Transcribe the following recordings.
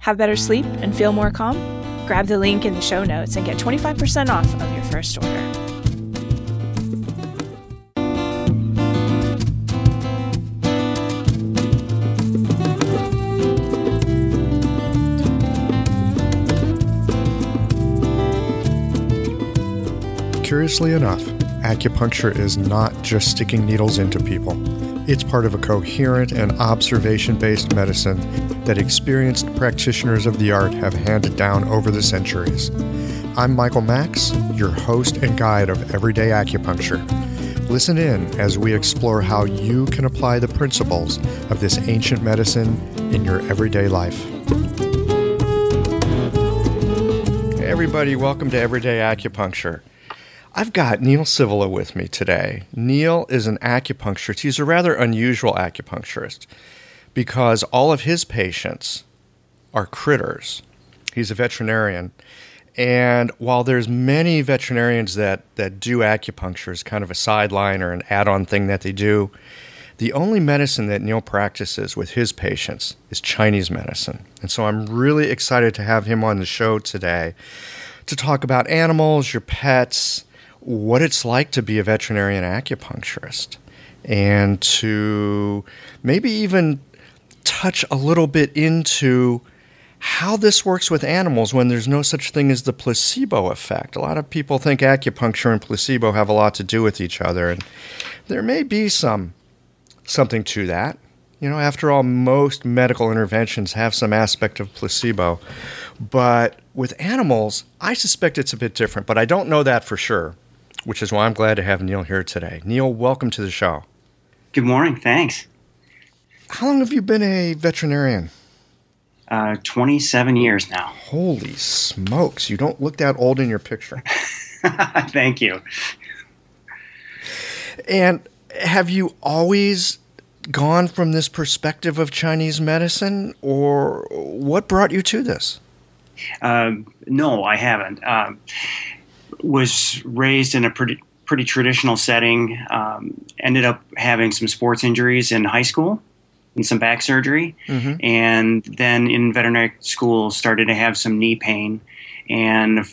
Have better sleep and feel more calm? Grab the link in the show notes and get 25% off of your first order. Curiously enough, acupuncture is not just sticking needles into people. It's part of a coherent and observation based medicine that experienced practitioners of the art have handed down over the centuries. I'm Michael Max, your host and guide of Everyday Acupuncture. Listen in as we explore how you can apply the principles of this ancient medicine in your everyday life. Hey, everybody, welcome to Everyday Acupuncture. I've got Neil Sivula with me today. Neil is an acupuncturist. He's a rather unusual acupuncturist because all of his patients are critters. He's a veterinarian. And while there's many veterinarians that, that do acupuncture as kind of a sideline or an add-on thing that they do, the only medicine that Neil practices with his patients is Chinese medicine. And so I'm really excited to have him on the show today to talk about animals, your pets, what it's like to be a veterinarian acupuncturist and to maybe even touch a little bit into how this works with animals when there's no such thing as the placebo effect. A lot of people think acupuncture and placebo have a lot to do with each other, and there may be some something to that. You know, after all, most medical interventions have some aspect of placebo. But with animals, I suspect it's a bit different, but I don't know that for sure which is why I'm glad to have Neil here today. Neil, welcome to the show. Good morning. Thanks. How long have you been a veterinarian? Uh, 27 years now. Holy smokes. You don't look that old in your picture. Thank you. And have you always gone from this perspective of Chinese medicine, or what brought you to this? Uh, no, I haven't. Uh, was raised in a pretty pretty traditional setting. Um, ended up having some sports injuries in high school and some back surgery, mm-hmm. and then in veterinary school started to have some knee pain, and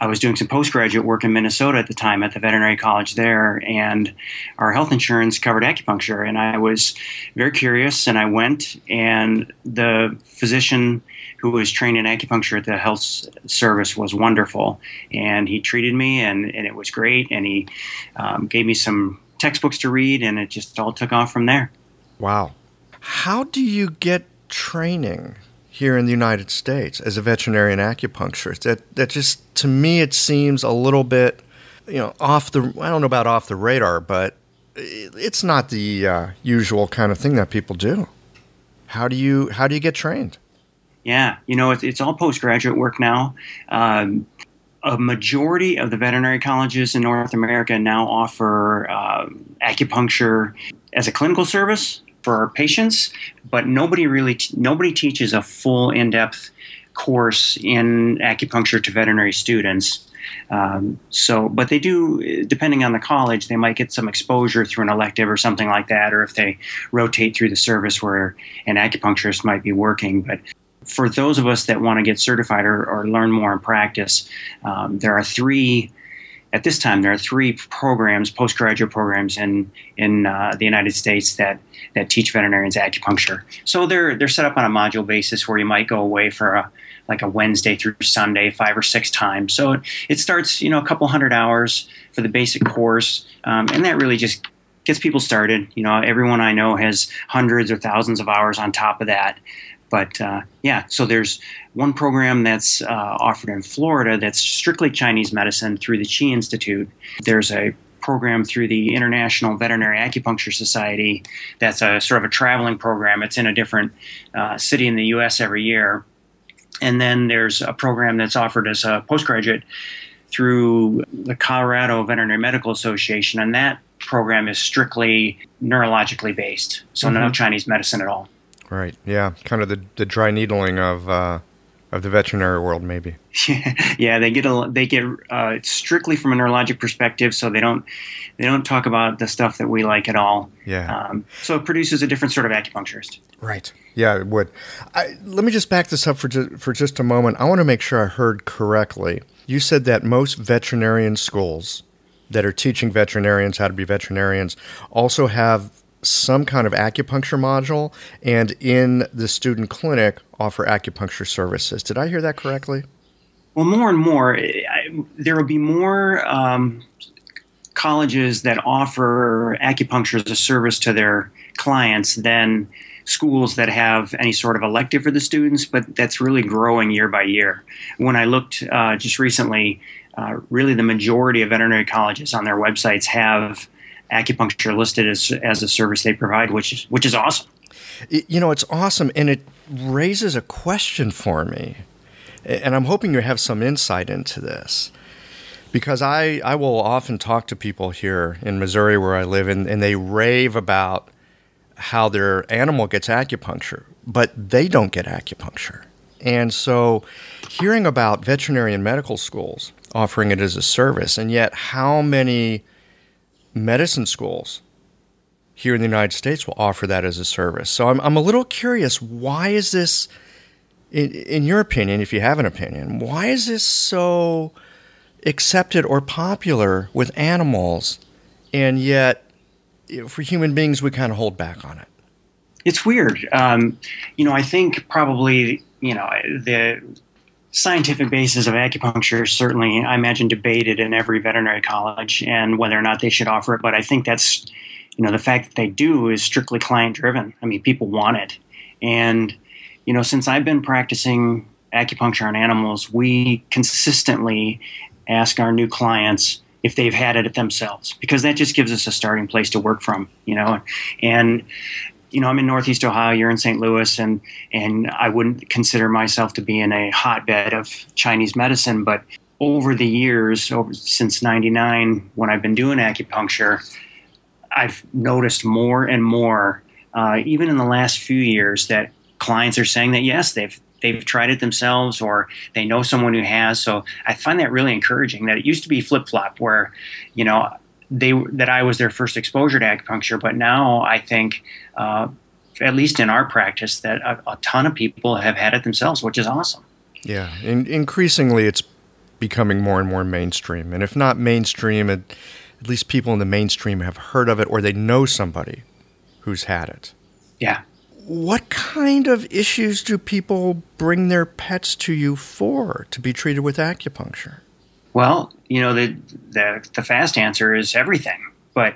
I was doing some postgraduate work in Minnesota at the time at the veterinary college there, and our health insurance covered acupuncture. And I was very curious, and I went, and the physician who was trained in acupuncture at the health service was wonderful, and he treated me, and, and it was great, and he um, gave me some textbooks to read, and it just all took off from there. Wow. How do you get training here in the United States as a veterinarian acupuncturist. That that just to me it seems a little bit, you know, off the I don't know about off the radar, but it's not the uh, usual kind of thing that people do. How do you how do you get trained? Yeah, you know, it's, it's all postgraduate work now. Um, a majority of the veterinary colleges in North America now offer uh, acupuncture as a clinical service for our patients, but nobody really nobody teaches a full in-depth course in acupuncture to veterinary students. Um, so, but they do, depending on the college, they might get some exposure through an elective or something like that, or if they rotate through the service where an acupuncturist might be working. But for those of us that want to get certified or, or learn more in practice, um, there are three at this time there are three programs, postgraduate programs in in uh, the United States that that teach veterinarians acupuncture. So they're they're set up on a module basis where you might go away for a like a Wednesday through Sunday, five or six times. So it, it starts, you know, a couple hundred hours for the basic course, um, and that really just gets people started. You know, everyone I know has hundreds or thousands of hours on top of that. But uh, yeah, so there's one program that's uh, offered in Florida that's strictly Chinese medicine through the Chi Institute. There's a program through the International Veterinary Acupuncture Society that's a sort of a traveling program. It's in a different uh, city in the U.S. every year. And then there's a program that's offered as a postgraduate through the Colorado Veterinary Medical Association, and that program is strictly neurologically based, so mm-hmm. no Chinese medicine at all. Right. Yeah. Kind of the, the dry needling of uh, of the veterinary world, maybe. yeah, yeah, they get a they get uh, strictly from a neurologic perspective, so they don't they don't talk about the stuff that we like at all. Yeah. Um, so it produces a different sort of acupuncturist. Right. Yeah, it would. I, let me just back this up for ju- for just a moment. I want to make sure I heard correctly. You said that most veterinarian schools that are teaching veterinarians how to be veterinarians also have some kind of acupuncture module and in the student clinic offer acupuncture services. Did I hear that correctly? Well, more and more, there will be more um, colleges that offer acupuncture as a service to their clients than schools that have any sort of elective for the students, but that's really growing year by year. When I looked uh, just recently, uh, really the majority of veterinary colleges on their websites have acupuncture listed as as a service they provide, which is which is awesome. You know, it's awesome, and it raises a question for me, and I'm hoping you have some insight into this. Because I, I will often talk to people here in Missouri where I live, and, and they rave about how their animal gets acupuncture, but they don't get acupuncture. And so, hearing about veterinary and medical schools offering it as a service, and yet how many medicine schools here in the United States will offer that as a service. So I'm, I'm a little curious why is this, in, in your opinion, if you have an opinion, why is this so accepted or popular with animals and yet for human beings we kind of hold back on it? It's weird. Um, you know, I think probably, you know, the scientific basis of acupuncture is certainly, I imagine, debated in every veterinary college and whether or not they should offer it. But I think that's, you know, the fact that they do is strictly client driven. I mean, people want it. And, you know, since I've been practicing acupuncture on animals, we consistently ask our new clients if they've had it themselves because that just gives us a starting place to work from, you know. And you know, I'm in Northeast Ohio. You're in St. Louis, and and I wouldn't consider myself to be in a hotbed of Chinese medicine. But over the years, over since '99, when I've been doing acupuncture, I've noticed more and more, uh, even in the last few years, that clients are saying that yes, they've they've tried it themselves or they know someone who has. So I find that really encouraging. That it used to be flip flop, where you know they that I was their first exposure to acupuncture, but now I think, uh, at least in our practice, that a, a, ton of people have had it themselves, which is awesome. Yeah, and increasingly it's becoming more and more mainstream, and if not mainstream, at, at least people in the mainstream have heard of it or they know somebody who's had it. Yeah. What kind of issues do people bring their pets to you for to be treated with acupuncture? Well, you know, the the, the fast answer is everything. But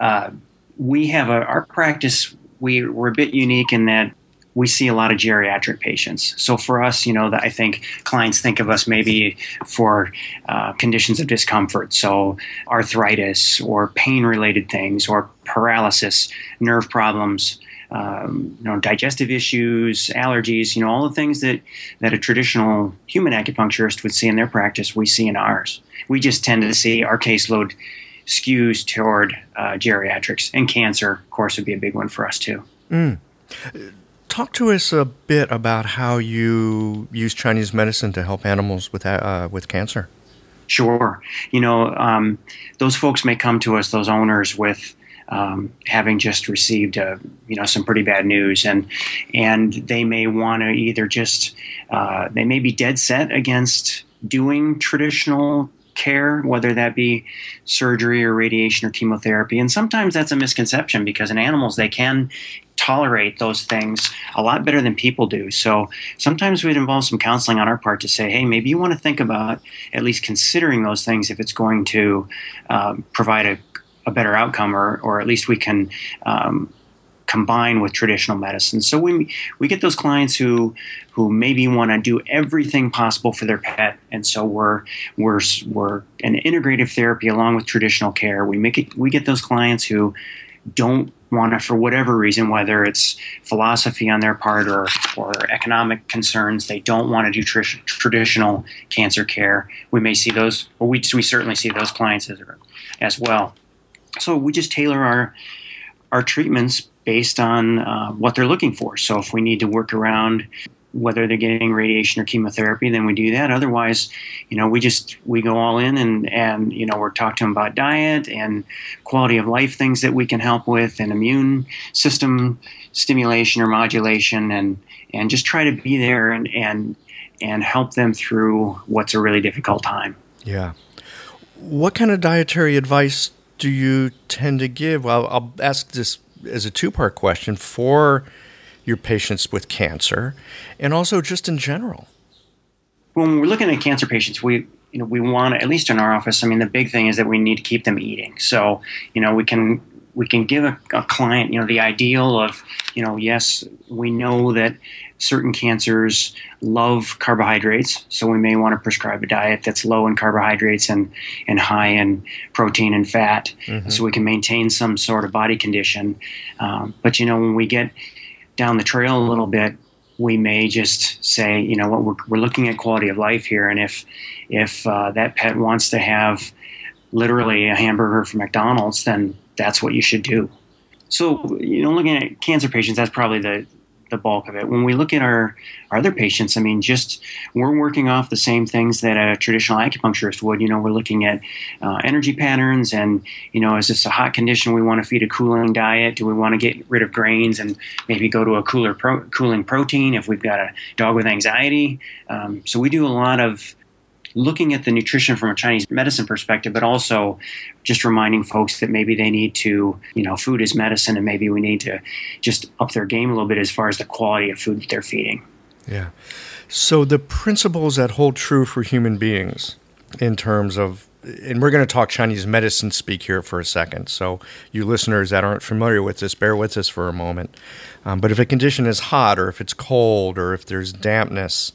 uh, we have a, our practice. We we're a bit unique in that we see a lot of geriatric patients. So for us, you know, I think clients think of us maybe for uh, conditions of discomfort, so arthritis or pain-related things, or paralysis, nerve problems um, you know, digestive issues, allergies, you know, all the things that, that a traditional human acupuncturist would see in their practice, we see in ours. We just tend to see our caseload skews toward uh, geriatrics and cancer, of course, would be a big one for us too. Mm. Talk to us a bit about how you use Chinese medicine to help animals with uh, with cancer. Sure. You know, um, those folks may come to us, those owners, with um, having just received uh, you know some pretty bad news, and and they may want to either just uh, they may be dead set against doing traditional care, whether that be surgery or radiation or chemotherapy. And sometimes that's a misconception because in animals they can tolerate those things a lot better than people do. So sometimes we'd involve some counseling on our part to say, hey, maybe you want to think about at least considering those things if it's going to um, provide a, a, better outcome, or, or at least we can. Um, combine with traditional medicine. So we we get those clients who who maybe want to do everything possible for their pet, and so we're we're we're an integrative therapy along with traditional care. We make it we get those clients who don't want to, for whatever reason, whether it's philosophy on their part or, or economic concerns, they don't want to do tr- traditional cancer care. We may see those, or we, we certainly see those clients as, as well. So we just tailor our our treatments based on uh, what they're looking for. So if we need to work around whether they're getting radiation or chemotherapy, then we do that. Otherwise, you know, we just we go all in and and you know we're talking to them about diet and quality of life things that we can help with and immune system stimulation or modulation and and just try to be there and and and help them through what's a really difficult time. Yeah. What kind of dietary advice do you tend to give? Well, I'll ask this as a two part question for your patients with cancer and also just in general? When we're looking at cancer patients, we you know we want at least in our office. I mean, the big thing is that we need to keep them eating. So you know we can we can give a, a client you know the ideal of you know yes we know that certain cancers love carbohydrates, so we may want to prescribe a diet that's low in carbohydrates and, and high in protein and fat, mm-hmm. so we can maintain some sort of body condition. Um, but you know, when we get down the trail a little bit, we may just say, you know what, we're, we're looking at quality of life here, and if if uh, that pet wants to have literally a hamburger from McDonald's, then that's what you should do. So, you know, looking at cancer patients, that's probably the the bulk of it. When we look at our, our other patients, I mean, just we're working off the same things that a traditional acupuncturist would. You know, we're looking at uh, energy patterns and, you know, is this a hot condition? We want to feed a cooling diet. Do we want to get rid of grains and maybe go to a cooler pro- cooling protein if we've got a dog with anxiety? Um, so we do a lot of looking at the nutrition from a Chinese medicine perspective, but also just reminding folks that maybe they need to, you know, food is medicine and maybe we need to just up their game a little bit as far as the quality of food that they're feeding. Yeah. So the principles that hold true for human beings in terms of and we're going to talk Chinese medicine speak here for a second. So, you listeners that aren't familiar with this, bear with us for a moment. Um, but if a condition is hot, or if it's cold, or if there's dampness,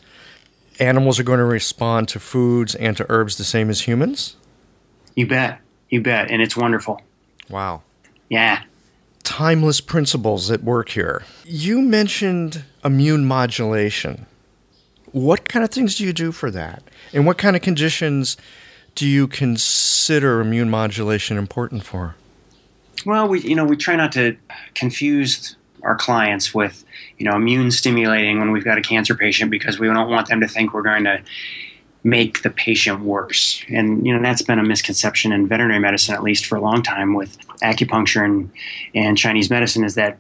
animals are going to respond to foods and to herbs the same as humans? You bet. You bet. And it's wonderful. Wow. Yeah. Timeless principles at work here. You mentioned immune modulation. What kind of things do you do for that? And what kind of conditions do you consider immune modulation important for? Well, we you know we try not to confuse our clients with you know immune stimulating when we've got a cancer patient because we don't want them to think we're going to make the patient worse. And you know that's been a misconception in veterinary medicine, at least for a long time, with acupuncture and, and Chinese medicine, is that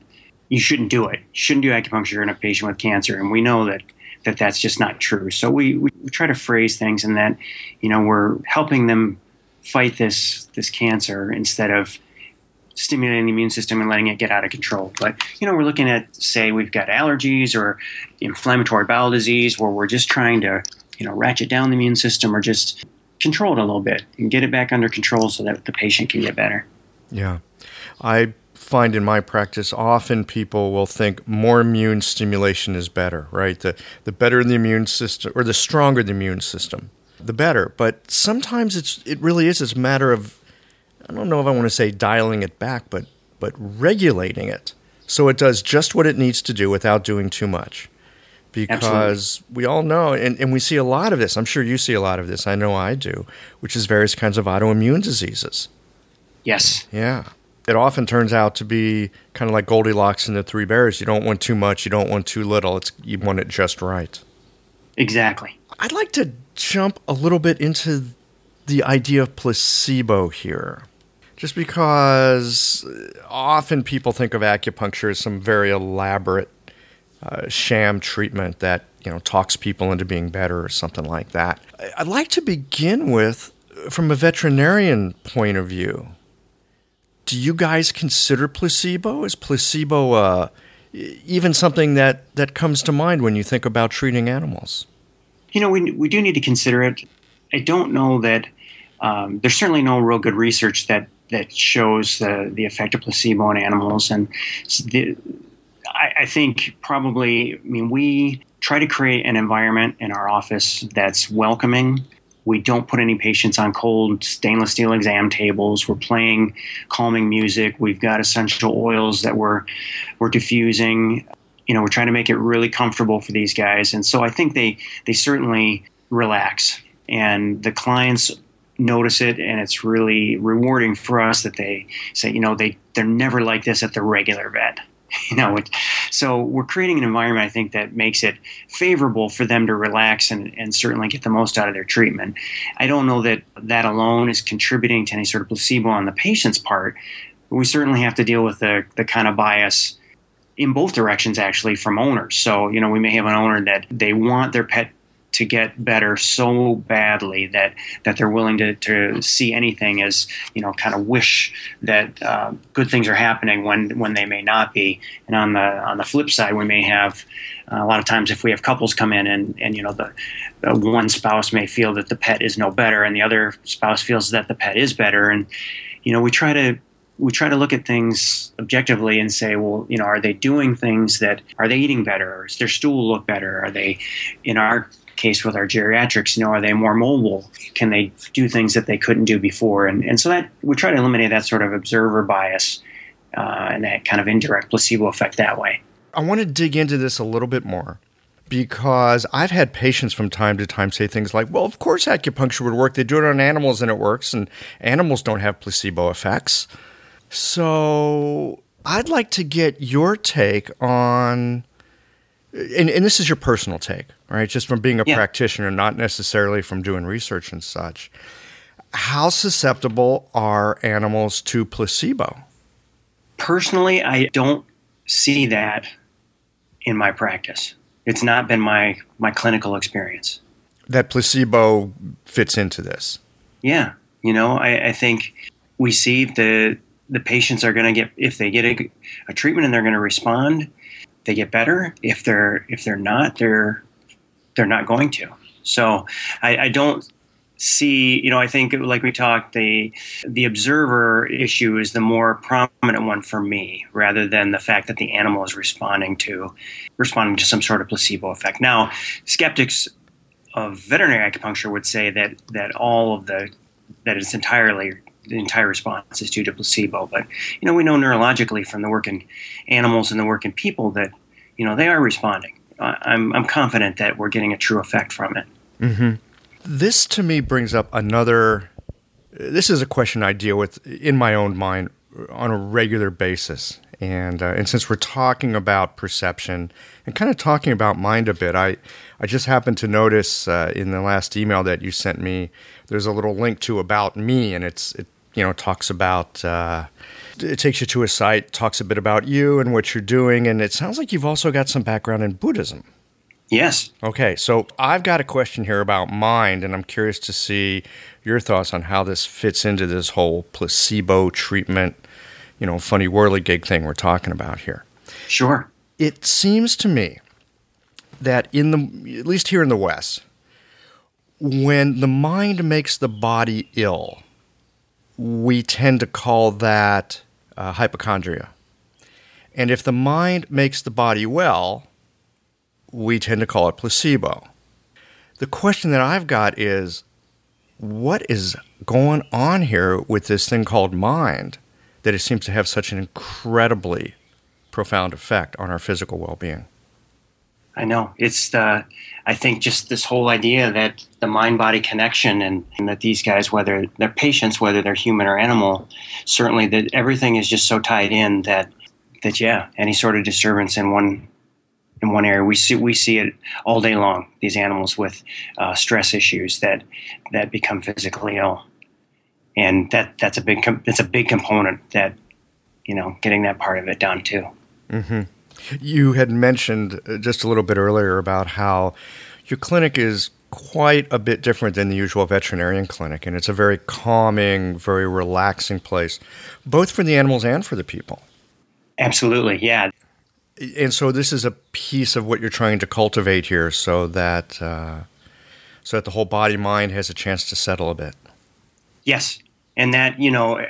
you shouldn't do it. You shouldn't do acupuncture in a patient with cancer, and we know that that that's just not true. So we, we try to phrase things in that you know we're helping them fight this this cancer instead of stimulating the immune system and letting it get out of control. But you know, we're looking at say we've got allergies or inflammatory bowel disease where we're just trying to you know ratchet down the immune system or just control it a little bit and get it back under control so that the patient can get better. Yeah, I find in my practice often people will think more immune stimulation is better, right? The the better the immune system or the stronger the immune system, the better. But sometimes it's it really is it's a matter of I don't know if I want to say dialing it back, but but regulating it so it does just what it needs to do without doing too much. Because Absolutely. we all know, and, and we see a lot of this. I'm sure you see a lot of this. I know I do, which is various kinds of autoimmune diseases. Yes. Yeah. It often turns out to be kind of like Goldilocks and the Three Bears. You don't want too much, you don't want too little. It's you want it just right. Exactly. I'd like to jump a little bit into the idea of placebo here just because often people think of acupuncture as some very elaborate uh, sham treatment that you know talks people into being better or something like that. I'd like to begin with from a veterinarian point of view, do you guys consider placebo? Is placebo uh, even something that, that comes to mind when you think about treating animals? You know, we, we do need to consider it. I don't know that um, there's certainly no real good research that, that shows the, the effect of placebo on animals. And the, I, I think probably, I mean, we try to create an environment in our office that's welcoming we don't put any patients on cold stainless steel exam tables. We're playing calming music. We've got essential oils that we're we're diffusing. You know, we're trying to make it really comfortable for these guys, and so I think they they certainly relax, and the clients notice it, and it's really rewarding for us that they say, you know, they they're never like this at the regular vet. you know so we're creating an environment i think that makes it favorable for them to relax and, and certainly get the most out of their treatment i don't know that that alone is contributing to any sort of placebo on the patient's part but we certainly have to deal with the, the kind of bias in both directions actually from owners so you know we may have an owner that they want their pet to get better so badly that that they're willing to, to see anything as you know kind of wish that uh, good things are happening when when they may not be. And on the on the flip side, we may have uh, a lot of times if we have couples come in and and you know the, the one spouse may feel that the pet is no better and the other spouse feels that the pet is better and you know we try to we try to look at things objectively and say, well, you know, are they doing things that are they eating better? Does their stool look better? Are they, in our case with our geriatrics, you know, are they more mobile? Can they do things that they couldn't do before? And, and so that we try to eliminate that sort of observer bias uh, and that kind of indirect placebo effect that way. I want to dig into this a little bit more because I've had patients from time to time say things like, well, of course acupuncture would work. They do it on animals and it works, and animals don't have placebo effects. So I'd like to get your take on and, and this is your personal take, right? Just from being a yeah. practitioner, not necessarily from doing research and such. How susceptible are animals to placebo? Personally, I don't see that in my practice. It's not been my my clinical experience. That placebo fits into this. Yeah, you know, I, I think we see the the patients are going to get if they get a, a treatment and they're going to respond they get better. If they're if they're not, they're they're not going to. So I, I don't see you know i think like we talked the the observer issue is the more prominent one for me rather than the fact that the animal is responding to responding to some sort of placebo effect now skeptics of veterinary acupuncture would say that that all of the that it's entirely the entire response is due to placebo. But you know, we know neurologically from the work in animals and the work in people that you know they are responding. I'm I'm confident that we're getting a true effect from it. Mm-hmm. This to me brings up another. This is a question I deal with in my own mind on a regular basis, and uh, and since we're talking about perception and kind of talking about mind a bit, I I just happened to notice uh, in the last email that you sent me, there's a little link to about me, and it's it you know talks about uh, it takes you to a site talks a bit about you and what you're doing and it sounds like you've also got some background in buddhism. Yes. Okay so i've got a question here about mind and i'm curious to see your thoughts on how this fits into this whole placebo treatment you know funny whirligig thing we're talking about here. Sure. It seems to me that in the at least here in the west when the mind makes the body ill we tend to call that uh, hypochondria. And if the mind makes the body well, we tend to call it placebo. The question that I've got is what is going on here with this thing called mind that it seems to have such an incredibly profound effect on our physical well being? I know. It's the, I think just this whole idea that the mind body connection and, and, that these guys, whether they're patients, whether they're human or animal, certainly that everything is just so tied in that, that yeah, any sort of disturbance in one, in one area, we see, we see it all day long, these animals with uh, stress issues that, that become physically ill. And that, that's a big, that's a big component that, you know, getting that part of it done too. Mm-hmm. You had mentioned uh, just a little bit earlier about how your clinic is quite a bit different than the usual veterinarian clinic, and it's a very calming, very relaxing place, both for the animals and for the people. Absolutely, yeah. And so this is a piece of what you're trying to cultivate here, so that uh, so that the whole body mind has a chance to settle a bit. Yes, and that you know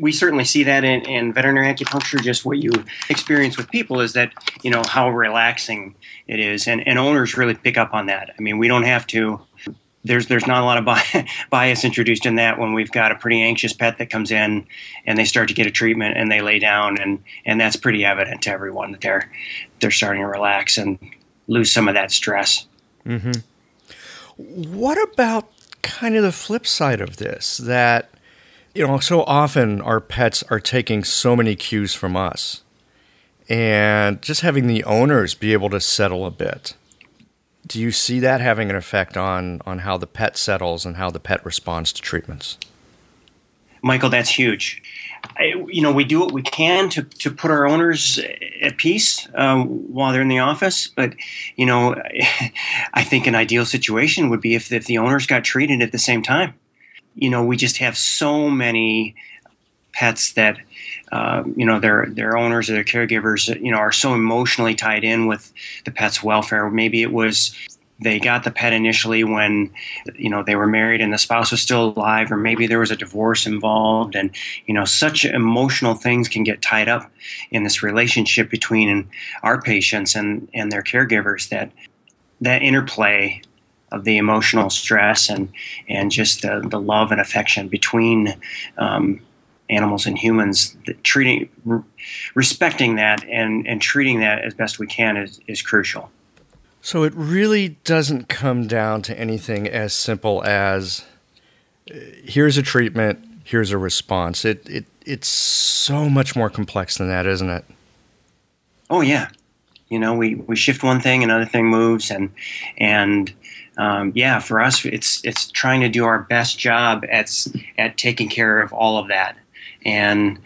we certainly see that in, in, veterinary acupuncture. Just what you experience with people is that you know how relaxing it is, and, and owners really pick up on that. I mean, we don't have to. There's there's not a lot of bias introduced in that when we've got a pretty anxious pet that comes in and they start to get a treatment and they lay down and and that's pretty evident to everyone that they're they're starting to relax and lose some of that stress. Mm-hmm. What about kind of the flip side of this that you know, so often our pets are taking so many cues from us. And just having the owners be able to settle a bit. Do you see that having an effect on, on how the pet settles and how the pet responds to treatments? Michael, that's huge. I, you know, we do what we can to, to put our owners at peace uh, while they're in the office. But, you know, I think an ideal situation would be if, if the owners got treated at the same time you know, we just have so many pets that uh, you know their their owners or their caregivers you know are so emotionally tied in with the pet's welfare. Maybe it was they got the pet initially when you know they were married and the spouse was still alive or maybe there was a divorce involved and you know such emotional things can get tied up in this relationship between our patients and and their caregivers that that interplay of the emotional stress and and just the, the love and affection between um, animals and humans treating re- respecting that and and treating that as best we can is, is crucial. So it really doesn't come down to anything as simple as uh, here's a treatment here's a response. It, it it's so much more complex than that isn't it? Oh yeah. You know we, we shift one thing another thing moves and and um, yeah, for us, it's it's trying to do our best job at at taking care of all of that and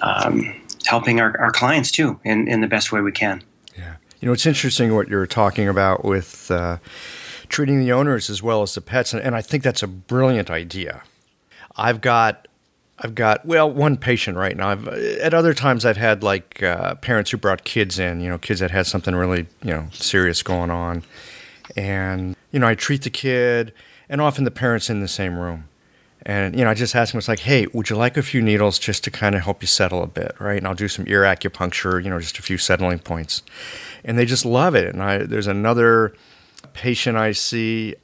um, helping our, our clients too in, in the best way we can. Yeah, you know, it's interesting what you're talking about with uh, treating the owners as well as the pets, and, and I think that's a brilliant idea. I've got I've got well one patient right now. I've, at other times, I've had like uh, parents who brought kids in. You know, kids that had something really you know serious going on, and you know, I treat the kid, and often the parents in the same room. And, you know, I just ask them, it's like, hey, would you like a few needles just to kind of help you settle a bit, right? And I'll do some ear acupuncture, you know, just a few settling points. And they just love it. And I, there's another patient I see.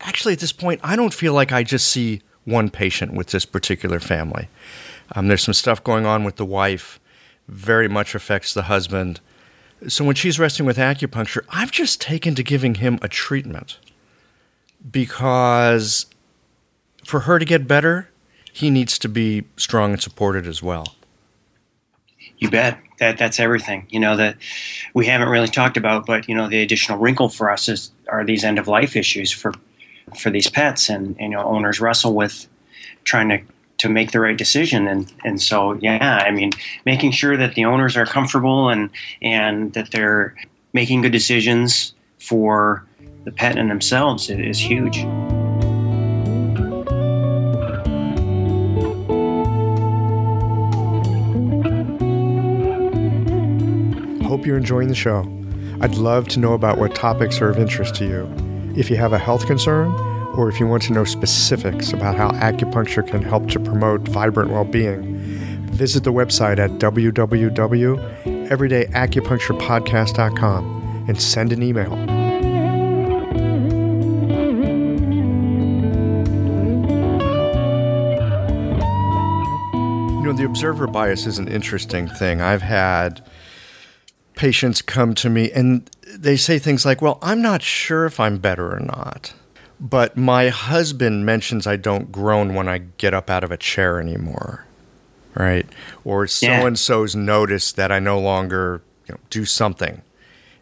Actually, at this point, I don't feel like I just see one patient with this particular family. Um, there's some stuff going on with the wife, very much affects the husband. So when she's resting with acupuncture, I've just taken to giving him a treatment because for her to get better, he needs to be strong and supported as well. You bet. That that's everything. You know that we haven't really talked about, but you know the additional wrinkle for us is are these end of life issues for for these pets, and, and you know owners wrestle with trying to to make the right decision and and so yeah i mean making sure that the owners are comfortable and and that they're making good decisions for the pet and themselves is huge. Hope you're enjoying the show. I'd love to know about what topics are of interest to you. If you have a health concern, or if you want to know specifics about how acupuncture can help to promote vibrant well being, visit the website at www.everydayacupuncturepodcast.com and send an email. The observer bias is an interesting thing. I've had patients come to me and they say things like, Well, I'm not sure if I'm better or not, but my husband mentions I don't groan when I get up out of a chair anymore. Right? Or so and so's noticed that I no longer you know, do something.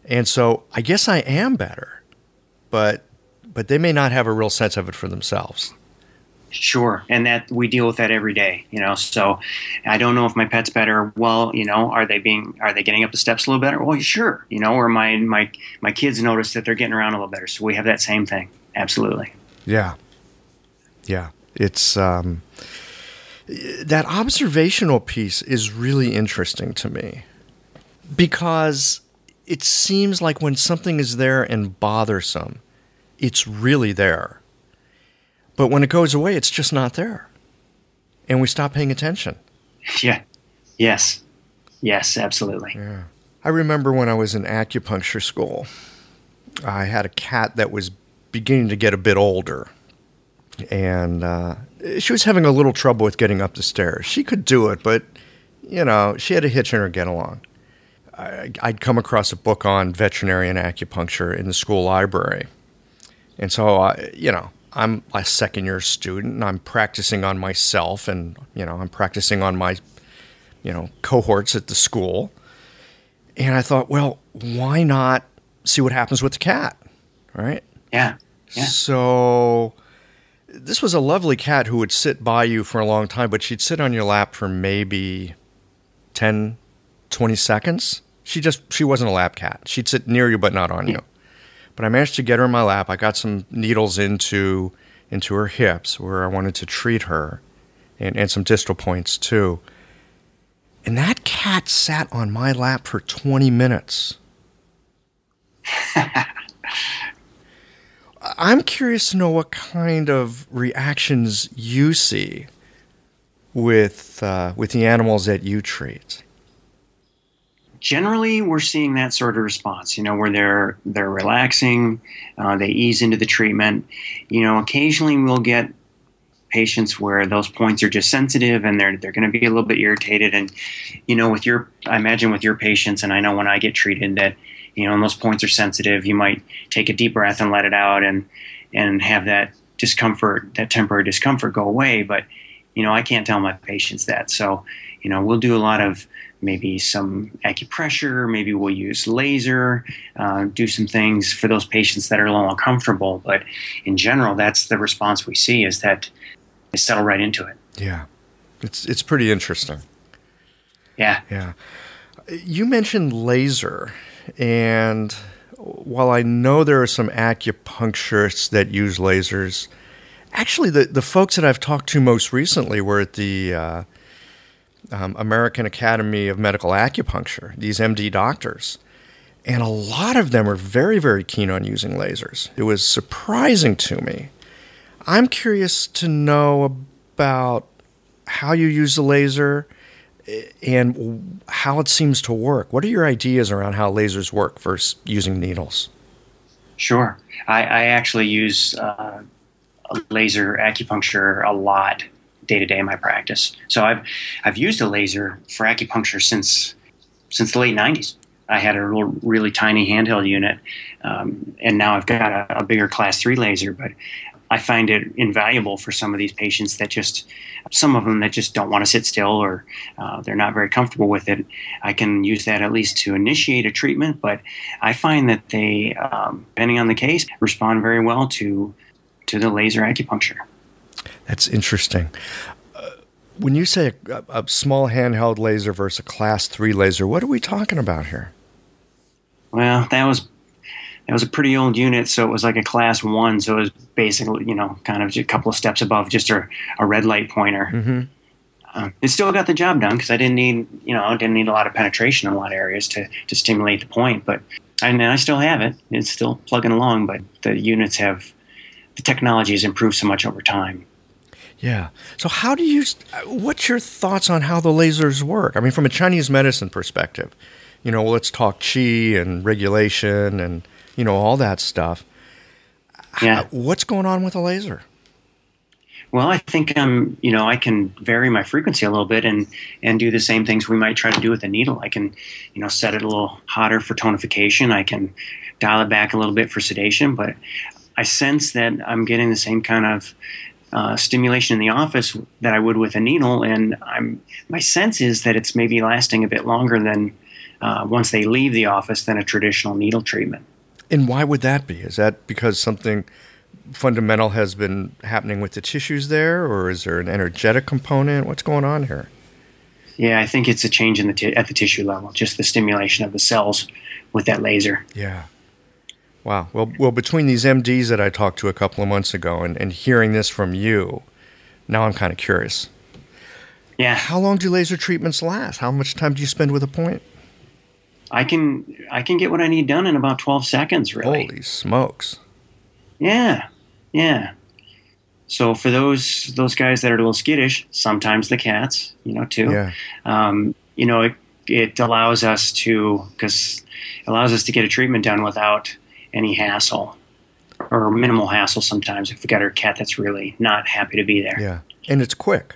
And so I guess I am better, but but they may not have a real sense of it for themselves. Sure, and that we deal with that every day, you know. So, I don't know if my pet's better. Well, you know, are they being are they getting up the steps a little better? Well, sure, you know. Or my my my kids notice that they're getting around a little better. So we have that same thing. Absolutely. Yeah, yeah. It's um, that observational piece is really interesting to me because it seems like when something is there and bothersome, it's really there but when it goes away, it's just not there. And we stop paying attention. Yeah. Yes. Yes, absolutely. Yeah. I remember when I was in acupuncture school, I had a cat that was beginning to get a bit older. And uh, she was having a little trouble with getting up the stairs. She could do it, but, you know, she had a hitch in her get along. I, I'd come across a book on veterinary and acupuncture in the school library. And so, I, you know, I'm a second year student and I'm practicing on myself and, you know, I'm practicing on my, you know, cohorts at the school. And I thought, well, why not see what happens with the cat? Right? Yeah. Yeah. So this was a lovely cat who would sit by you for a long time, but she'd sit on your lap for maybe 10, 20 seconds. She just, she wasn't a lap cat. She'd sit near you, but not on you. But I managed to get her in my lap. I got some needles into into her hips where I wanted to treat her, and, and some distal points too. And that cat sat on my lap for 20 minutes. I'm curious to know what kind of reactions you see with uh, with the animals that you treat generally we're seeing that sort of response you know where they're they're relaxing uh, they ease into the treatment. You know occasionally we'll get patients where those points are just sensitive and they're they're going to be a little bit irritated. And you know with your I imagine with your patients and I know when I get treated that you know and those points are sensitive you might take a deep breath and let it out and and have that discomfort that temporary discomfort go away. But you know I can't tell my patients that so you know we'll do a lot of maybe some acupressure, maybe we'll use laser, uh, do some things for those patients that are a little uncomfortable. But in general, that's the response we see is that they settle right into it. Yeah, it's it's pretty interesting. Yeah, yeah. You mentioned laser, and while I know there are some acupuncturists that use lasers, actually the the folks that I've talked to most recently were at the uh, um, American Academy of Medical Acupuncture, these MD doctors. And a lot of them are very, very keen on using lasers. It was surprising to me. I'm curious to know about how you use the laser and how it seems to work. What are your ideas around how lasers work versus using needles? Sure. I, I actually use uh, laser acupuncture a lot day to day in my practice. So I've I've used a laser for acupuncture since since the late '90s. I had a little, really tiny handheld unit, um, and now I've got a, a, bigger class three laser. But I find it invaluable for some of these patients that just, some of them that just don't want to sit still or uh, they're not very comfortable with it. I can use that at least to initiate a treatment, but I find that they, um, depending on the case, respond very well to to the laser acupuncture. That's interesting. Uh, when you say a, a, small handheld laser versus a class three laser, what are we talking about here? Well, that was that was a pretty old unit, so it was like a class one. So it was basically, you know, kind of a couple of steps above just a, a red light pointer. Mm-hmm. Uh, it still got the job done because I didn't need, you know, didn't need a lot of penetration in a lot of areas to, to stimulate the point. But I, I still have it; it's still plugging along. But the units have the technology has improved so much over time. Yeah. So, how do you? What's your thoughts on how the lasers work? I mean, from a Chinese medicine perspective, you know, let's talk qi and regulation and you know all that stuff. Yeah. How, what's going on with a laser? Well, I think um, you know, I can vary my frequency a little bit and and do the same things we might try to do with a needle. I can, you know, set it a little hotter for tonification. I can dial it back a little bit for sedation, but I sense that I'm getting the same kind of uh, stimulation in the office that I would with a needle, and I'm my sense is that it's maybe lasting a bit longer than uh, once they leave the office than a traditional needle treatment. And why would that be? Is that because something fundamental has been happening with the tissues there, or is there an energetic component? What's going on here? Yeah, I think it's a change in the t- at the tissue level, just the stimulation of the cells with that laser. Yeah. Wow. Well, well, between these MDs that I talked to a couple of months ago and, and hearing this from you, now I'm kind of curious. Yeah. How long do laser treatments last? How much time do you spend with a point? I can I can get what I need done in about 12 seconds, really. Holy smokes. Yeah. Yeah. So for those those guys that are a little skittish, sometimes the cats, you know, too. Yeah. Um, you know, it, it allows us to because allows us to get a treatment done without any hassle or minimal hassle. Sometimes if we got a cat that's really not happy to be there. Yeah. And it's quick.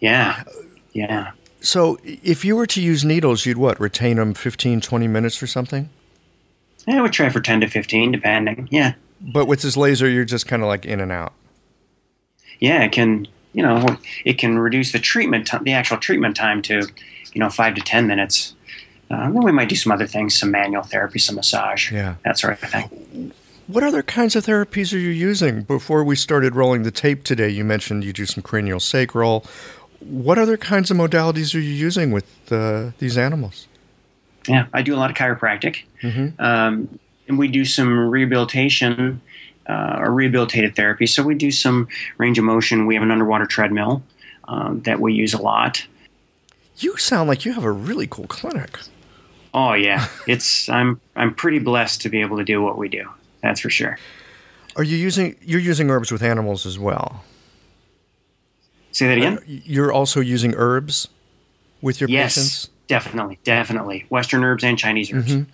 Yeah. Yeah. So if you were to use needles, you'd what? Retain them 15, 20 minutes or something? I would try for 10 to 15, depending. Yeah. But with this laser, you're just kind of like in and out. Yeah, it can, you know, it can reduce the treatment time, the actual treatment time to, you know, five to 10 minutes. Uh, then we might do some other things, some manual therapy, some massage, Yeah. that sort of thing. What other kinds of therapies are you using? Before we started rolling the tape today, you mentioned you do some cranial sacral. What other kinds of modalities are you using with uh, these animals? Yeah, I do a lot of chiropractic, um, and we do some rehabilitation uh, or rehabilitative therapy. So we do some range of motion. We have an underwater treadmill um, that we use a lot. You sound like you have a really cool clinic. Oh yeah, it's I'm I'm pretty blessed to be able to do what we do. That's for sure. Are you using you're using herbs with animals as well? Say that again. Uh, you're also using herbs with your yes, patients? definitely, definitely. Western herbs and Chinese herbs. Mm-hmm.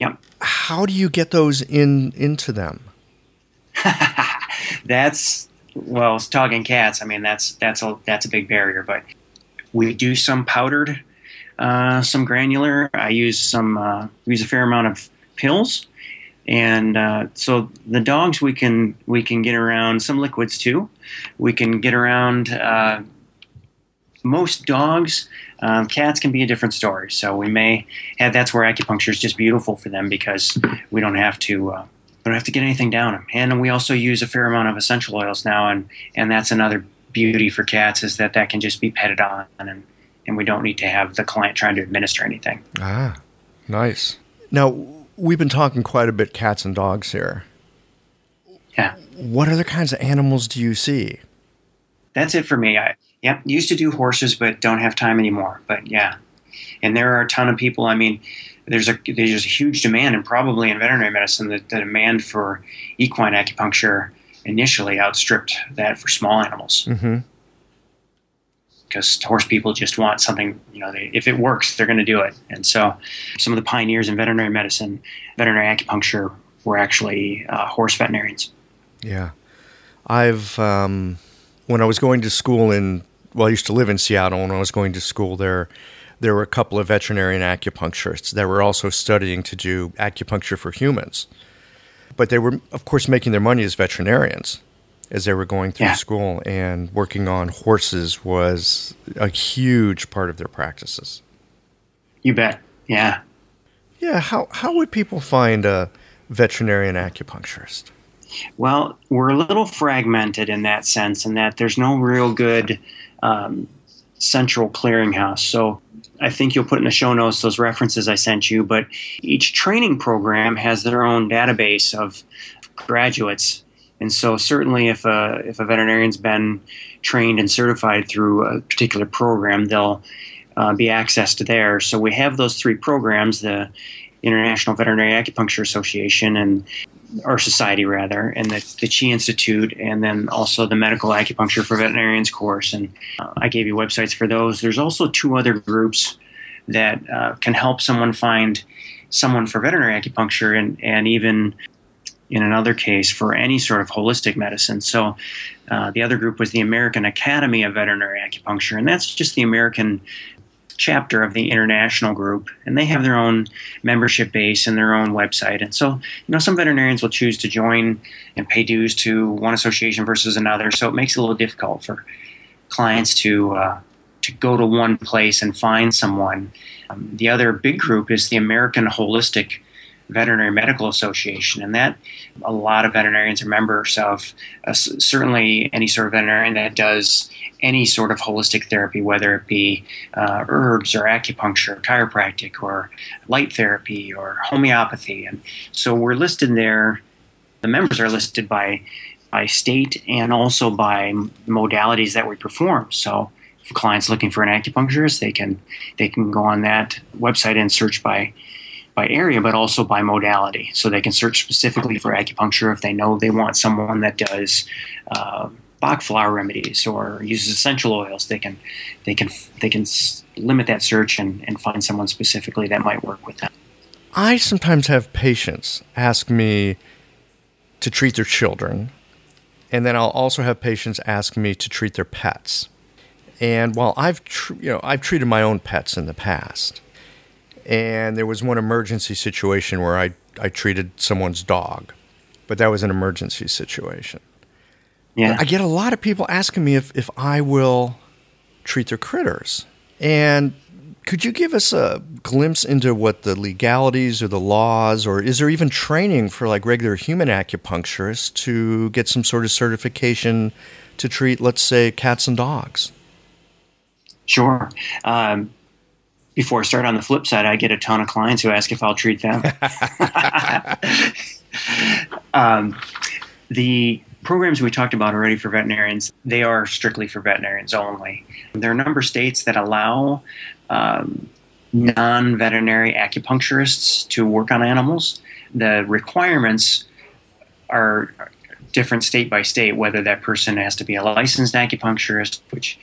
Yep. How do you get those in into them? that's well, it's talking cats. I mean, that's that's a that's a big barrier. But we do some powdered, uh, some granular. I use some uh, use a fair amount of pills, and uh, so the dogs we can we can get around some liquids too. We can get around uh, most dogs. Um, cats can be a different story. So we may have that's where acupuncture is just beautiful for them because we don't have to uh, we don't have to get anything down them. And we also use a fair amount of essential oils now, and and that's another beauty for cats is that that can just be petted on, and and we don't need to have the client trying to administer anything. Ah, nice. Now we've been talking quite a bit cats and dogs here. Yeah, What other kinds of animals do you see? that's it for me. I yeah used to do horses, but don't have time anymore. But yeah, and there are a ton of people. I mean. There's a there's a huge demand, and probably in veterinary medicine, the, the demand for equine acupuncture initially outstripped that for small animals. Mm-hmm. Because horse people just want something, you know, they, if it works, they're going to do it. And so some of the pioneers in veterinary medicine, veterinary acupuncture, were actually uh, horse veterinarians. Yeah, I've um, when I was going to school in well, I used to live in Seattle. When I was going to school there, there were a couple of veterinarian acupuncturists that were also studying to do acupuncture for humans. But they were, of course, making their money as veterinarians as they were going through Yeah. school, and working on horses was a huge part of their practices. You bet. Yeah. Yeah, how how would people find a veterinarian acupuncturist? Well, we're a little fragmented in that sense, in that there's no real good um, central clearinghouse. So I think you'll put in the show notes those references I sent you, but each training program has their own database of graduates. And so certainly if a, if a veterinarian's been trained and certified through a particular program, they'll uh, be accessed there. So we have those three programs, the International Veterinary Acupuncture Association and our society rather, and the, the Chi Institute, and then also the Medical Acupuncture for Veterinarians course. And uh, I gave you websites for those. There's also two other groups that uh, can help someone find someone for veterinary acupuncture, and and even in another case for any sort of holistic medicine. So uh, the other group was the American Academy of Veterinary Acupuncture, and that's just the American chapter of the international group and they have their own membership base and their own website and so you know some veterinarians will choose to join and pay dues to one association versus another so it makes it a little difficult for clients to uh, to go to one place and find someone um, the other big group is the american holistic Veterinary Medical Association, and that a lot of veterinarians are members of. Uh, certainly, any sort of veterinarian that does any sort of holistic therapy, whether it be uh, herbs or acupuncture, or chiropractic, or light therapy or homeopathy, and so we're listed there. The members are listed by by state and also by modalities that we perform. So if clients looking for an acupuncturist, they can they can go on that website and search by by area, but also by modality. So they can search specifically for acupuncture if they know they want someone that does uh, Bach flower remedies or uses essential oils. They can they can they can limit that search and, and find someone specifically that might work with them. I sometimes have patients ask me to treat their children, and then I'll also have patients ask me to treat their pets. And while I've tr- you know I've treated my own pets in the past, and there was one emergency situation where I I treated someone's dog, but that was an emergency situation. Yeah, I get a lot of people asking me if if I will treat their critters, and could you give us a glimpse into what the legalities or the laws, or is there even training for like regular human acupuncturists to get some sort of certification to treat, let's say, cats and dogs? Sure. Um, before I start on the flip side, I get a ton of clients who ask if I'll treat them. um, the programs we talked about already for veterinarians, they are strictly for veterinarians only. There are a number of states that allow um, non veterinary acupuncturists to work on animals. The requirements are different state by state, whether that person has to be a licensed acupuncturist, which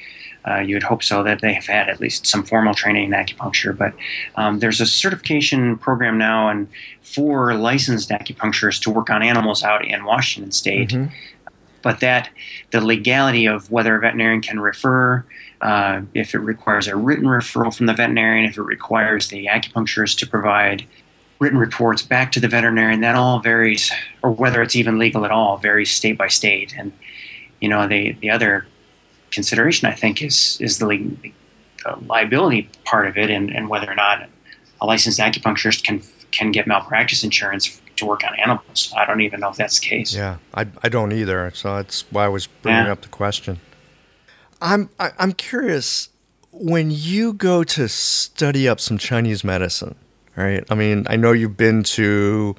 uh, you would hope so that they have had at least some formal training in acupuncture. But um, there's a certification program now and for licensed acupuncturists to work on animals out in Washington State. Mm-hmm. But that the legality of whether a veterinarian can refer, uh, if it requires a written referral from the veterinarian, if it requires the acupuncturist to provide written reports back to the veterinarian, that all varies, or whether it's even legal at all, varies state by state. And you know, the the other consideration, I think, is is the, the liability part of it, and, and whether or not a licensed acupuncturist can can get malpractice insurance to work on animals. I don't even know if that's the case. Yeah, I, I don't either. So that's why I was bringing yeah. up the question. I'm I, am i am curious when you go to study up some Chinese medicine, right? I mean, I know you've been to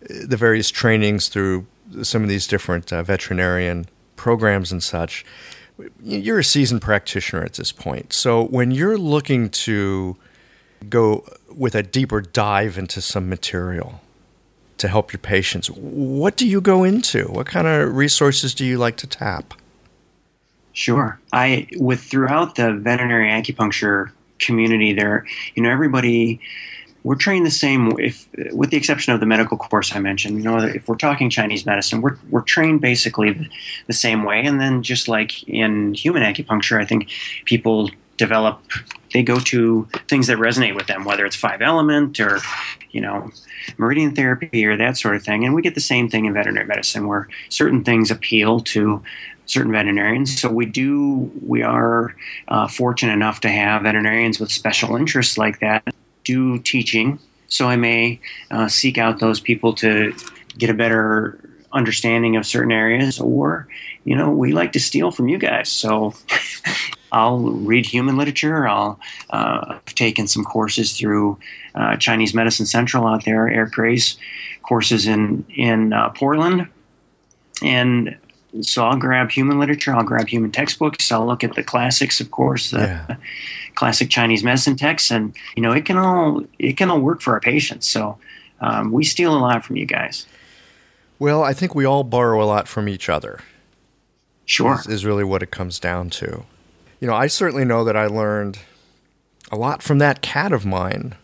the various trainings through some of these different uh, veterinarian programs and such you're a seasoned practitioner at this point. So when you're looking to go with a deeper dive into some material to help your patients, what do you go into? What kind of resources do you like to tap? Sure. I with throughout the veterinary acupuncture community there, you know, everybody we're trained the same if with the exception of the medical course I mentioned you know if we're talking Chinese medicine we're, we're trained basically the, same way and then just like in human acupuncture I think people develop they go to things that resonate with them whether it's five element or you know meridian therapy or that sort of thing and we get the same thing in veterinary medicine where certain things appeal to certain veterinarians. So we do, we are uh, fortunate enough to have veterinarians with special interests like that do teaching, so I may uh, seek out those people to get a better understanding of certain areas, or you know, we like to steal from you guys. So I'll read human literature. I'll uh, I've taken some courses through uh, Chinese Medicine Central out there, Eric Grace courses in in uh, Portland, and so I'll grab human literature. I'll grab human textbooks. I'll look at the classics, of course. The, yeah classic Chinese medicine texts, and you know it can all it can all work for our patients. So um, we steal a lot from you guys. Well, I think we all borrow a lot from each other. Sure, is, is really what it comes down to. You know, I certainly know that I learned a lot from that cat of mine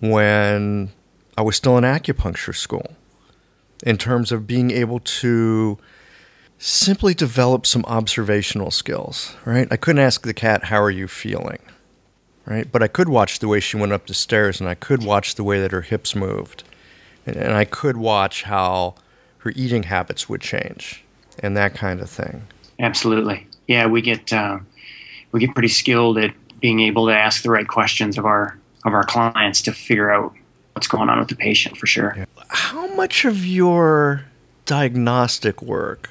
when I was still in acupuncture school in terms of being able to simply develop some observational skills, right? I couldn't ask the cat, How are you feeling? right? But I could watch the way she went up the stairs, and I could watch the way that her hips moved, and, and I could watch how her eating habits would change, and that kind of thing. Absolutely, yeah. We get uh, we get pretty skilled at being able to ask the right questions of our of our clients to figure out what's going on with the patient for sure. How much of your diagnostic work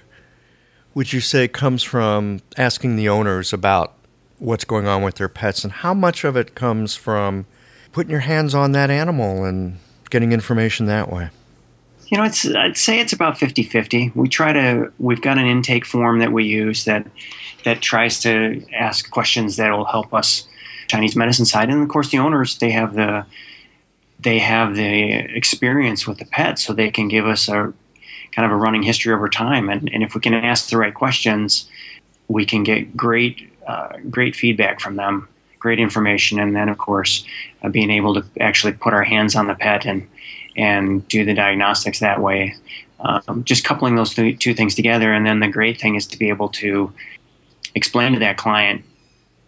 would you say comes from asking the owners about what's going on with their pets, and how much of it comes from putting your hands on that animal and getting information that way? You know, it's I'd say it's about 50-50. We try to we've got an intake form that we use that that tries to ask questions that will help us Chinese medicine side, and of course the owners they have the they have the experience with the pet, so they can give us a kind of a running history over time. And, and if we can ask the right questions, we can get great uh, great feedback from them, great information, and then of course uh, being able to actually put our hands on the pet and and do the diagnostics that way. Um, just coupling those two, two things together, and then the great thing is to be able to explain to that client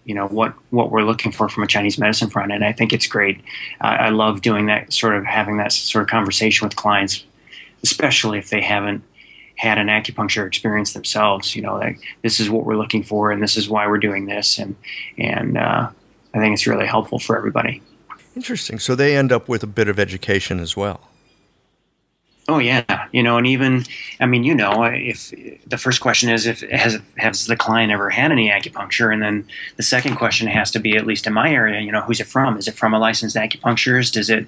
you know what what we're looking for from a Chinese medicine front, and I think it's great. I love doing that sort of having that sort of conversation with clients, especially if they haven't had an acupuncture experience themselves. You know, like this is what we're looking for, and this is why we're doing this, and and uh, I think it's really helpful for everybody. Interesting. So they end up with a bit of education as well. Oh yeah, you know, and even I mean, you know, if the first question is if has has the client ever had any acupuncture, and then the second question has to be at least in my area, you know, who's it from? Is it from a licensed acupuncturist? Is it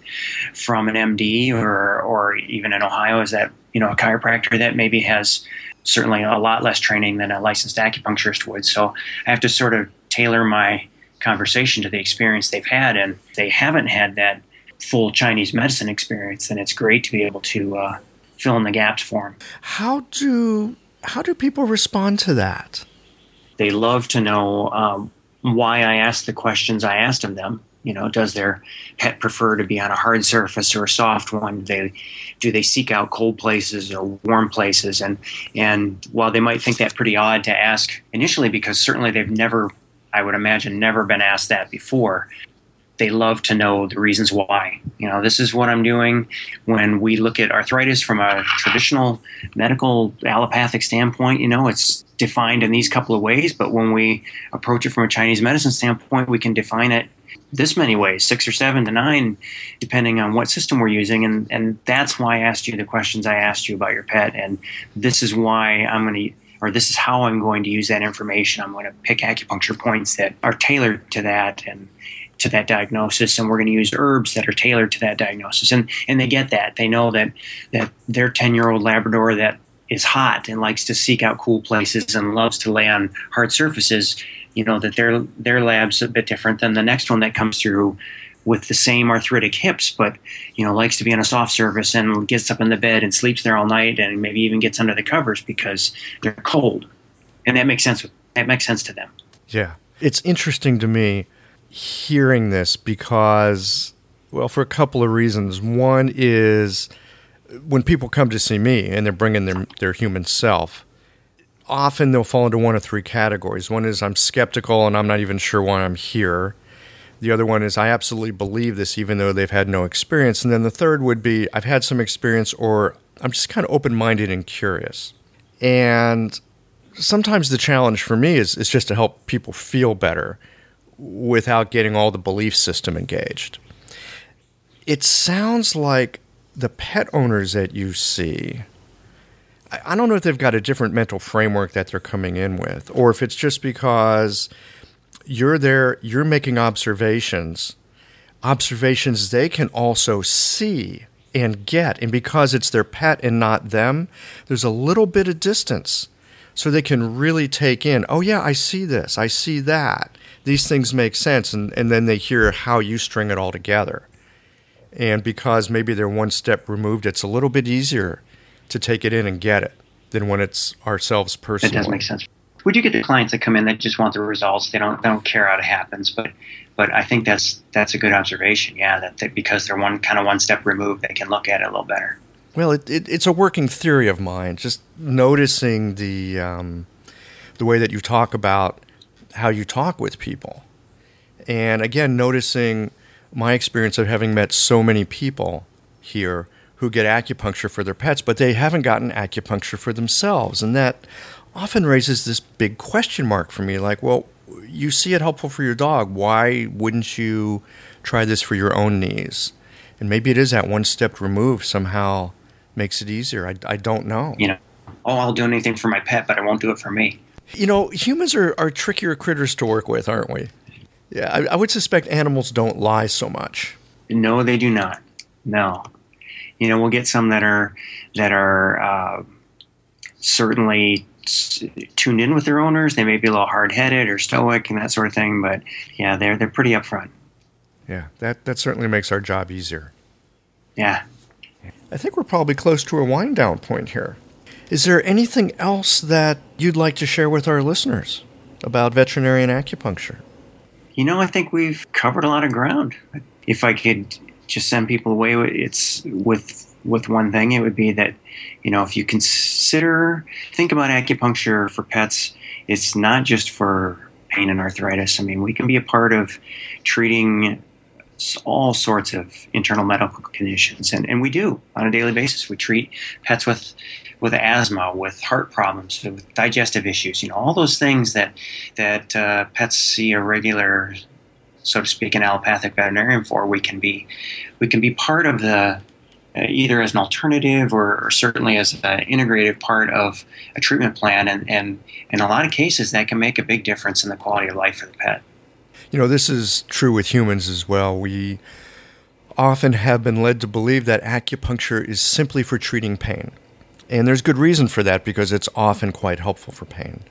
from an MD, or or even in Ohio, is that you know a chiropractor that maybe has certainly a lot less training than a licensed acupuncturist would? So I have to sort of tailor my conversation to the experience they've had, and they haven't had that full Chinese medicine experience, then it's great to be able to uh, fill in the gaps for them. How do how do people respond to that? They love to know um, why I asked the questions I asked of them. You know, does their pet prefer to be on a hard surface or a soft one? Do they do they seek out cold places or warm places? And and while they might think that pretty odd to ask initially, because certainly they've never, I would imagine, never been asked that before they love to know the reasons why. You know, this is what I'm doing. When we look at arthritis from a traditional medical allopathic standpoint, you know, it's defined in these couple of ways. But when we approach it from a Chinese medicine standpoint, we can define it this many ways, six or seven to nine, depending on what system we're using. And, and that's why I asked you the questions I asked you about your pet. And this is why I'm going to or this is how I'm going to use that information. I'm going to pick acupuncture points that are tailored to that and to that diagnosis and we're going to use herbs that are tailored to that diagnosis. And and they get that. They know that that their 10 year old labrador that is hot and likes to seek out cool places and loves to lay on hard surfaces you know that their their lab's a bit different than the next one that comes through with the same arthritic hips but you know likes to be on a soft surface and gets up in the bed and sleeps there all night and maybe even gets under the covers because they're cold. And that makes sense that makes sense to them. Yeah. It's interesting to me hearing this because, well, for a couple of reasons. One is when people come to see me and they're bringing their, their human self, often they'll fall into one of three categories. One is I'm skeptical and I'm not even sure why I'm here. The other one is I absolutely believe this even though they've had no experience. And then the third would be I've had some experience or I'm just kind of open minded and curious. And sometimes the challenge for me is, is just to help people feel better without getting all the belief system engaged. It sounds like the pet owners that you see, I don't know if they've got a different mental framework that they're coming in with, or if it's just because you're there, you're making observations, observations they can also see and get. And because it's their pet and not them, there's a little bit of distance. So they can really take in, oh, yeah, I see this, I see that these things make sense and, and then they hear how you string it all together. And because maybe they're one step removed it's a little bit easier to take it in and get it than when it's ourselves personally it does make sense. We do get the clients that come in that just want the results. They don't they don't care how it happens but but I think that's that's a good observation yeah that, that because they're one kind of one step removed they can look at it a little better. Well it, it, it's a working theory of mine. Just noticing the um, the way that you talk about how you talk with people. And again, noticing my experience of having met so many people here who get acupuncture for their pets, but they haven't gotten acupuncture for themselves. And that often raises this big question mark for me like, well, you see it helpful for your dog. Why wouldn't you try this for your own knees? And maybe it is that one step removed somehow makes it easier. I, I don't know. You know, oh, I'll do anything for my pet, but I won't do it for me. You know, humans are, are trickier critters to work with, aren't we? Yeah, I, I would suspect animals don't lie so much. No, they do not. No, you know, we'll get some that are that are uh, certainly tuned in with their owners. They may be a little hard headed or stoic and that sort of thing, but yeah, they're they're pretty upfront. Yeah, that that certainly makes our job easier. Yeah. I think we're probably close to a wind down point here. Is there anything else that you'd like to share with our listeners about veterinarian acupuncture? You know, I think we've covered a lot of ground. If I could just send people away, it's with with one thing. It would be that you know if you consider think about acupuncture for pets, it's not just for pain and arthritis. I mean, we can be a part of treating all sorts of internal medical conditions, and, and we do on a daily basis. We treat pets with with asthma, with heart problems, with digestive issues. You know, all those things that that uh, pets see a regular, so to speak, an allopathic veterinarian for. We can be we can be part of the uh, either as an alternative or, or certainly as an integrative part of a treatment plan, and, and in a lot of cases that can make a big difference in the quality of life for the pet. You know, this is true with humans as well. We often have been led to believe that acupuncture is simply for treating pain. And there's good reason for that because it's often quite helpful for pain.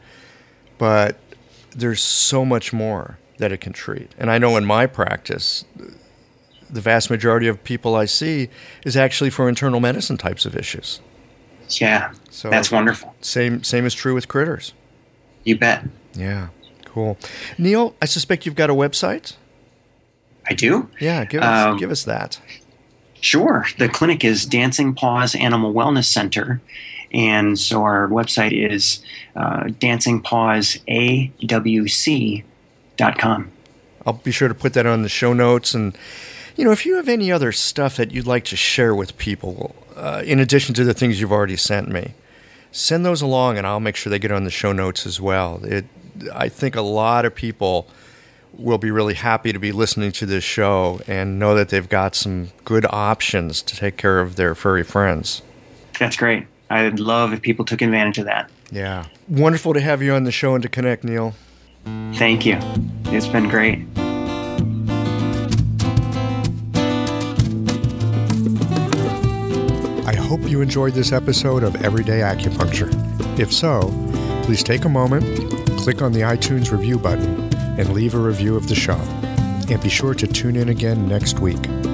But there's so much more that it can treat. And I know in my practice, the vast majority of people I see is actually for internal medicine types of issues. Yeah. So that's wonderful. Same same is true with critters. You bet. Yeah. Cool. Neil, I suspect you've got a website? I do. Yeah, give us um, give us that. Sure. The clinic is Dancing Paws Animal Wellness Center. And so our website is uh, dancingpawsawc.com. I'll be sure to put that on the show notes. And, you know, if you have any other stuff that you'd like to share with people, uh, in addition to the things you've already sent me, send those along and I'll make sure they get on the show notes as well. It, I think a lot of people will be really happy to be listening to this show and know that they've got some good options to take care of their furry friends. That's great. I'd love if people took advantage of that. Yeah. Wonderful to have you on the show and to connect, Neil. Thank you. It's been great. I hope you enjoyed this episode of Everyday Acupuncture. If so, please take a moment, click on the iTunes review button, and leave a review of the show. And be sure to tune in again next week.